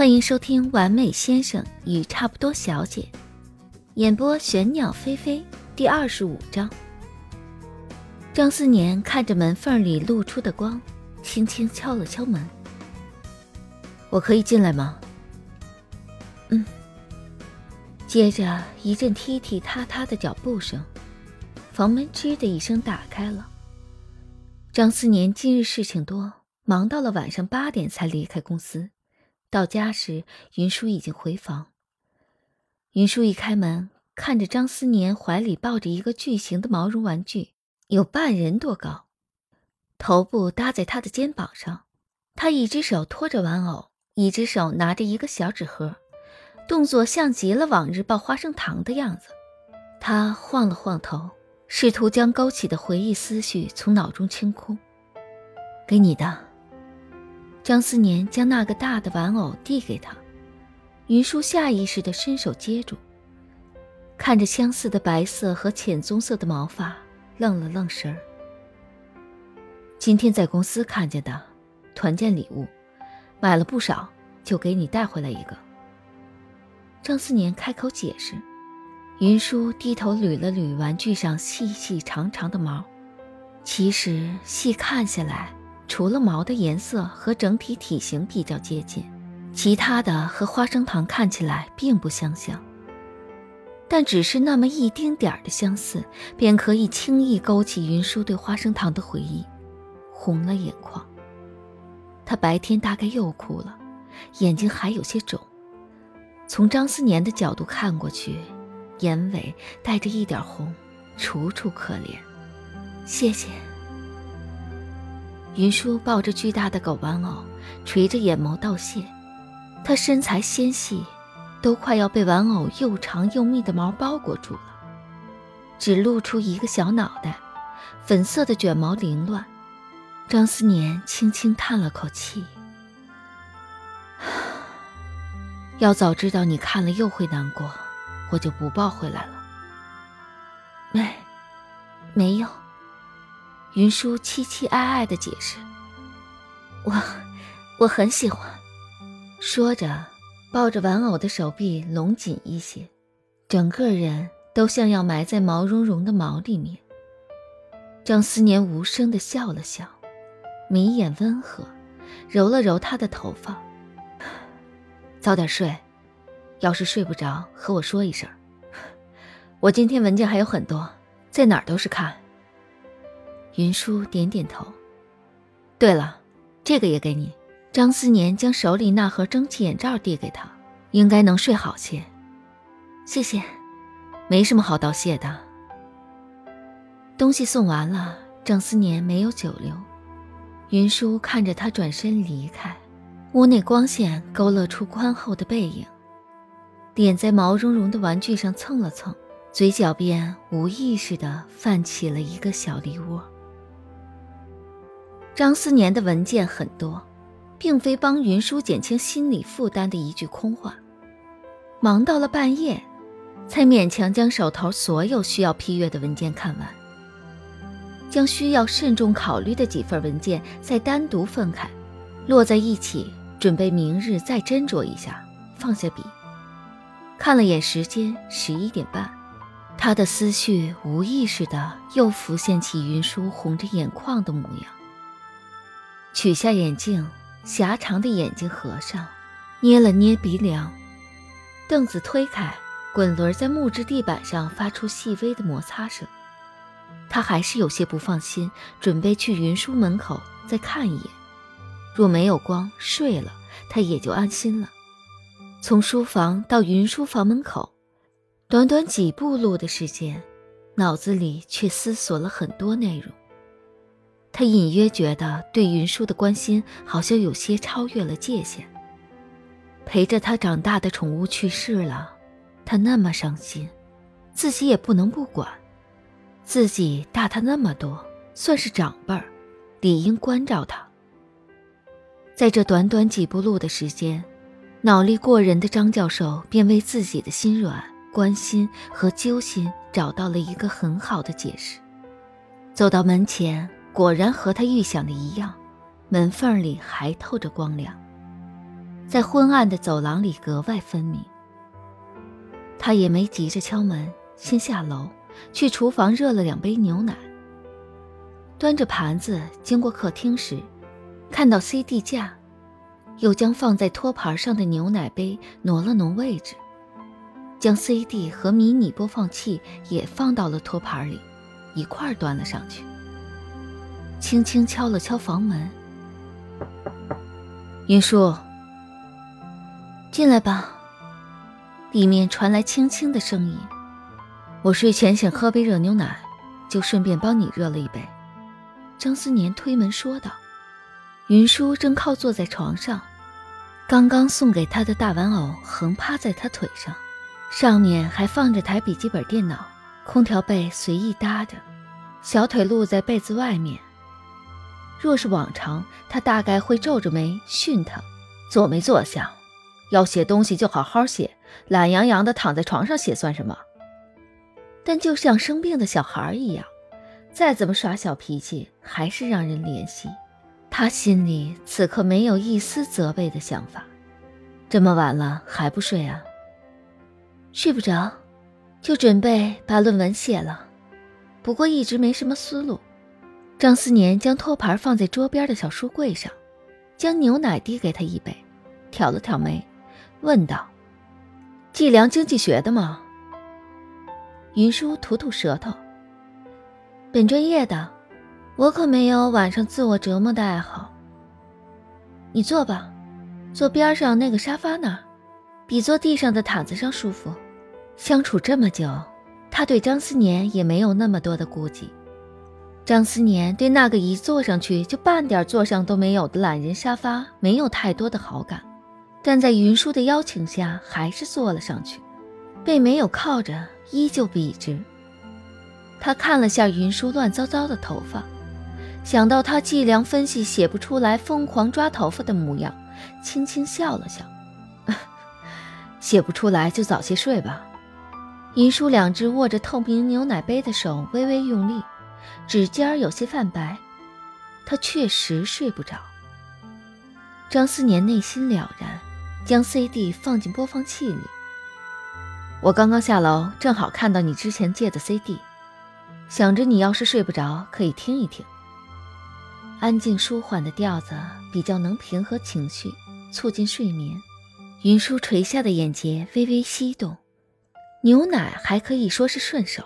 欢迎收听《完美先生与差不多小姐》，演播玄鸟飞飞，第二十五章。张思年看着门缝里露出的光，轻轻敲了敲门：“我可以进来吗？”“嗯。”接着一阵踢踢踏踏的脚步声，房门吱的一声打开了。张思年今日事情多，忙到了晚上八点才离开公司。到家时，云舒已经回房。云舒一开门，看着张思年怀里抱着一个巨型的毛绒玩具，有半人多高，头部搭在他的肩膀上。他一只手托着玩偶，一只手拿着一个小纸盒，动作像极了往日抱花生糖的样子。他晃了晃头，试图将勾起的回忆思绪从脑中清空。给你的。张思年将那个大的玩偶递给他，云舒下意识地伸手接住，看着相似的白色和浅棕色的毛发，愣了愣神儿。今天在公司看见的，团建礼物，买了不少，就给你带回来一个。张思年开口解释，云舒低头捋了捋玩具上细细长长的毛，其实细看下来。除了毛的颜色和整体体型比较接近，其他的和花生糖看起来并不相像。但只是那么一丁点儿的相似，便可以轻易勾起云舒对花生糖的回忆，红了眼眶。他白天大概又哭了，眼睛还有些肿。从张思年的角度看过去，眼尾带着一点红，楚楚可怜。谢谢。云舒抱着巨大的狗玩偶，垂着眼眸道谢。她身材纤细，都快要被玩偶又长又密的毛包裹住了，只露出一个小脑袋，粉色的卷毛凌乱。张思年轻轻叹了口气：“ 要早知道你看了又会难过，我就不抱回来了。”没，没有。云舒凄凄哀哀的解释：“我，我很喜欢。”说着，抱着玩偶的手臂拢紧一些，整个人都像要埋在毛茸茸的毛里面。张思年无声的笑了笑，眉眼温和，揉了揉他的头发：“早点睡，要是睡不着，和我说一声。我今天文件还有很多，在哪儿都是看。”云舒点点头。对了，这个也给你。张思年将手里那盒蒸汽眼罩递给他，应该能睡好些。谢谢，没什么好道谢的。东西送完了，张思年没有久留。云舒看着他转身离开，屋内光线勾勒出宽厚的背影，脸在毛茸茸的玩具上蹭了蹭，嘴角边无意识地泛起了一个小梨窝。张思年的文件很多，并非帮云舒减轻心理负担的一句空话。忙到了半夜，才勉强将手头所有需要批阅的文件看完，将需要慎重考虑的几份文件再单独分开，摞在一起，准备明日再斟酌一下。放下笔，看了眼时间，十一点半，他的思绪无意识的又浮现起云舒红着眼眶的模样。取下眼镜，狭长的眼睛合上，捏了捏鼻梁，凳子推开，滚轮在木质地板上发出细微的摩擦声。他还是有些不放心，准备去云舒门口再看一眼。若没有光，睡了，他也就安心了。从书房到云舒房门口，短短几步路的时间，脑子里却思索了很多内容。他隐约觉得对云舒的关心好像有些超越了界限。陪着他长大的宠物去世了，他那么伤心，自己也不能不管。自己大他那么多，算是长辈儿，理应关照他。在这短短几步路的时间，脑力过人的张教授便为自己的心软、关心和揪心找到了一个很好的解释。走到门前。果然和他预想的一样，门缝里还透着光亮。在昏暗的走廊里格外分明。他也没急着敲门，先下楼去厨房热了两杯牛奶。端着盘子经过客厅时，看到 CD 架，又将放在托盘上的牛奶杯挪了挪位置，将 CD 和迷你播放器也放到了托盘里，一块端了上去。轻轻敲了敲房门，云舒，进来吧。里面传来轻轻的声音：“我睡前想喝杯热牛奶，就顺便帮你热了一杯。”张思年推门说道。云舒正靠坐在床上，刚刚送给他的大玩偶横趴在他腿上，上面还放着台笔记本电脑，空调被随意搭着，小腿露在被子外面。若是往常，他大概会皱着眉训他：“坐没坐相？要写东西就好好写。”懒洋洋的躺在床上写算什么？但就像生病的小孩一样，再怎么耍小脾气，还是让人怜惜。他心里此刻没有一丝责备的想法。这么晚了还不睡啊？睡不着，就准备把论文写了。不过一直没什么思路。张思年将托盘放在桌边的小书柜上，将牛奶递给他一杯，挑了挑眉，问道。计量经济学的吗？云舒吐吐舌头。本专业的，我可没有晚上自我折磨的爱好。你坐吧，坐边上那个沙发那儿，比坐地上的毯子上舒服。相处这么久，他对张思年也没有那么多的顾忌。张思年对那个一坐上去就半点坐上都没有的懒人沙发没有太多的好感。但在云舒的邀请下，还是坐了上去，背没有靠着，依旧笔直。他看了下云舒乱糟糟的头发，想到他计量分析写不出来，疯狂抓头发的模样，轻轻笑了笑：“ 写不出来就早些睡吧。”云舒两只握着透明牛奶杯的手微微用力，指尖儿有些泛白，他确实睡不着。张思年内心了然。将 CD 放进播放器里。我刚刚下楼，正好看到你之前借的 CD，想着你要是睡不着，可以听一听。安静舒缓的调子比较能平和情绪，促进睡眠。云舒垂下的眼睫微微翕动，牛奶还可以说是顺手，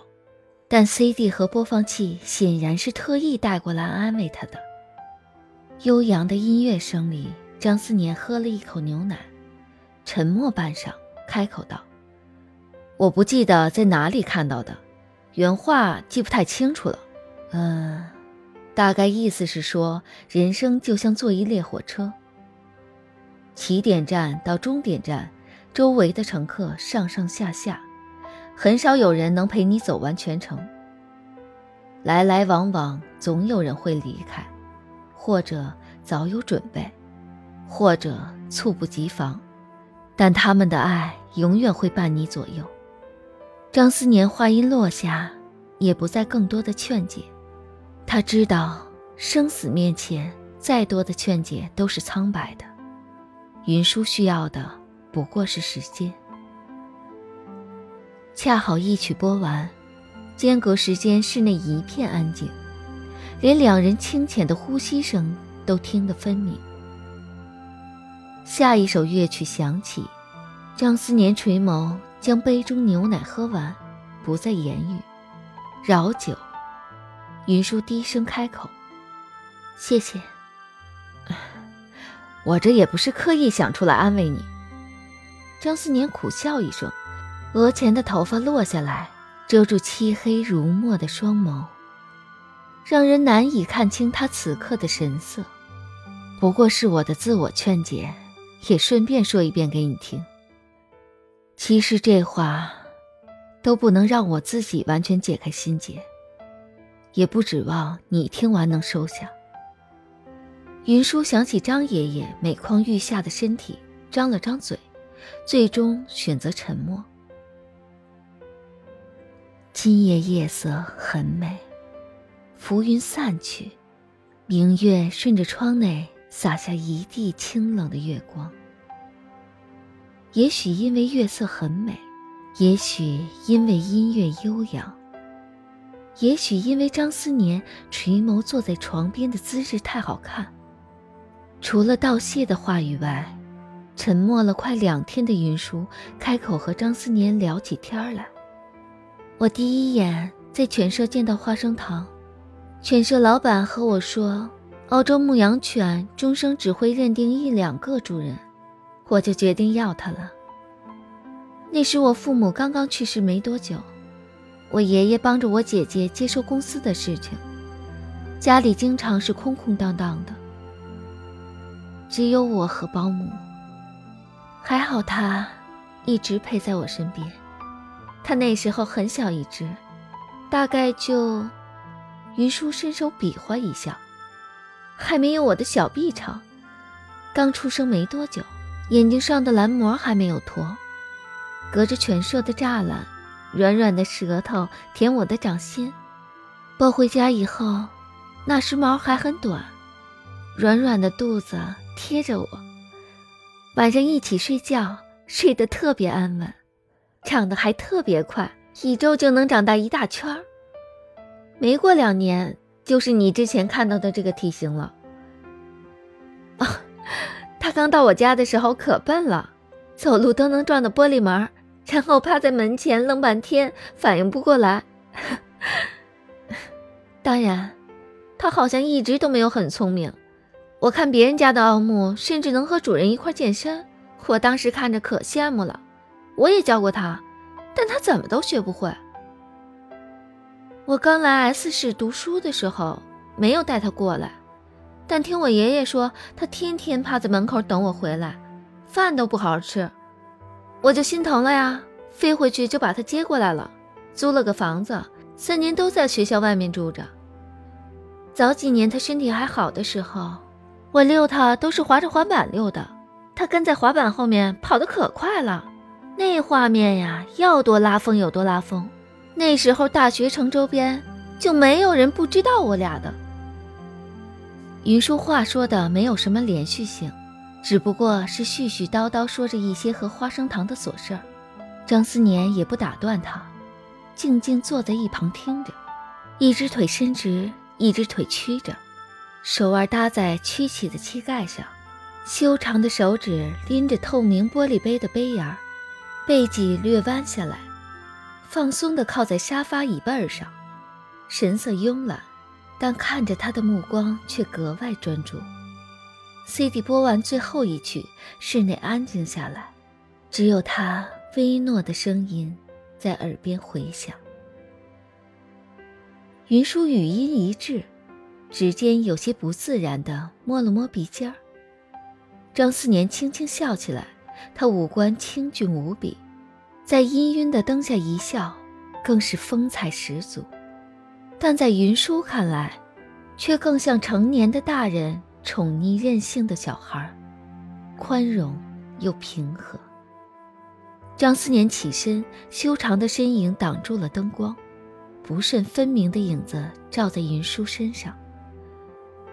但 CD 和播放器显然是特意带过来安慰他的。悠扬的音乐声里，张思年喝了一口牛奶。沉默半晌，开口道：“我不记得在哪里看到的，原话记不太清楚了。嗯，大概意思是说，人生就像坐一列火车，起点站到终点站，周围的乘客上上下下，很少有人能陪你走完全程。来来往往，总有人会离开，或者早有准备，或者猝不及防。”但他们的爱永远会伴你左右。张思年话音落下，也不再更多的劝解。他知道，生死面前，再多的劝解都是苍白的。云舒需要的不过是时间。恰好一曲播完，间隔时间室内一片安静，连两人清浅的呼吸声都听得分明。下一首乐曲响起，张思年垂眸，将杯中牛奶喝完，不再言语。饶酒，云舒低声开口：“谢谢。我这也不是刻意想出来安慰你。”张思年苦笑一声，额前的头发落下来，遮住漆黑如墨的双眸，让人难以看清他此刻的神色。不过是我的自我劝解。也顺便说一遍给你听。其实这话都不能让我自己完全解开心结，也不指望你听完能收下。云舒想起张爷爷每况愈下的身体，张了张嘴，最终选择沉默。今夜夜色很美，浮云散去，明月顺着窗内。洒下一地清冷的月光，也许因为月色很美，也许因为音乐悠扬，也许因为张思年垂眸坐在床边的姿势太好看。除了道谢的话语外，沉默了快两天的云舒开口和张思年聊起天来。我第一眼在犬舍见到花生糖，犬舍老板和我说，澳洲牧羊犬终生只会认定一两个主人。我就决定要它了。那时我父母刚刚去世没多久，我爷爷帮着我姐姐接收公司的事情，家里经常是空空荡荡的，只有我和保姆。还好他一直陪在我身边。他那时候很小一只，大概就……云舒伸手比划一下，还没有我的小臂长，刚出生没多久。眼睛上的蓝膜还没有脱，隔着犬舍的栅栏，软软的舌头舔我的掌心。抱回家以后，那时毛还很短，软软的肚子贴着我。晚上一起睡觉，睡得特别安稳，长得还特别快，一周就能长大一大圈儿。没过两年，就是你之前看到的这个体型了。啊。他刚到我家的时候可笨了，走路都能撞到玻璃门，然后趴在门前愣半天，反应不过来。当然，他好像一直都没有很聪明。我看别人家的奥牧甚至能和主人一块健身，我当时看着可羡慕了。我也教过他，但他怎么都学不会。我刚来 S 市读书的时候，没有带他过来。但听我爷爷说，他天天趴在门口等我回来，饭都不好好吃，我就心疼了呀，飞回去就把他接过来了，租了个房子，三年都在学校外面住着。早几年他身体还好的时候，我遛他都是滑着滑板遛的，他跟在滑板后面跑得可快了，那画面呀，要多拉风有多拉风。那时候大学城周边就没有人不知道我俩的。云舒话说的没有什么连续性，只不过是絮絮叨叨说着一些和花生糖的琐事儿。张思年也不打断他，静静坐在一旁听着，一只腿伸直，一只腿曲着，手腕搭在曲起的膝盖上，修长的手指拎着透明玻璃杯的杯沿儿，背脊略弯下来，放松地靠在沙发椅背上，神色慵懒。但看着他的目光却格外专注。CD 播完最后一曲，室内安静下来，只有他微弱的声音在耳边回响。云舒语音一滞，指尖有些不自然地摸了摸鼻尖儿。张思年轻轻笑起来，他五官清俊无比，在氤氲的灯下一笑，更是风采十足。但在云舒看来，却更像成年的大人宠溺任性的小孩，宽容又平和。张思年起身，修长的身影挡住了灯光，不甚分明的影子照在云舒身上。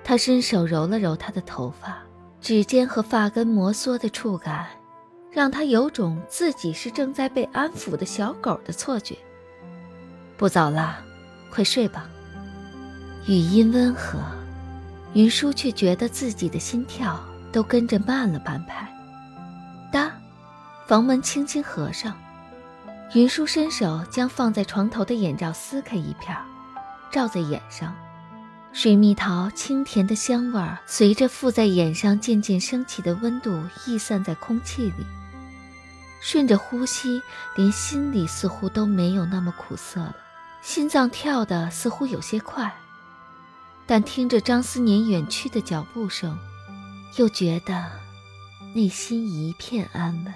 他伸手揉了揉她的头发，指尖和发根摩挲的触感，让他有种自己是正在被安抚的小狗的错觉。不早了。快睡吧。语音温和，云舒却觉得自己的心跳都跟着慢了半拍。哒，房门轻轻合上，云舒伸手将放在床头的眼罩撕开一片，罩在眼上。水蜜桃清甜的香味儿随着附在眼上渐渐升起的温度溢散在空气里，顺着呼吸，连心里似乎都没有那么苦涩了。心脏跳的似乎有些快，但听着张思年远去的脚步声，又觉得内心一片安稳。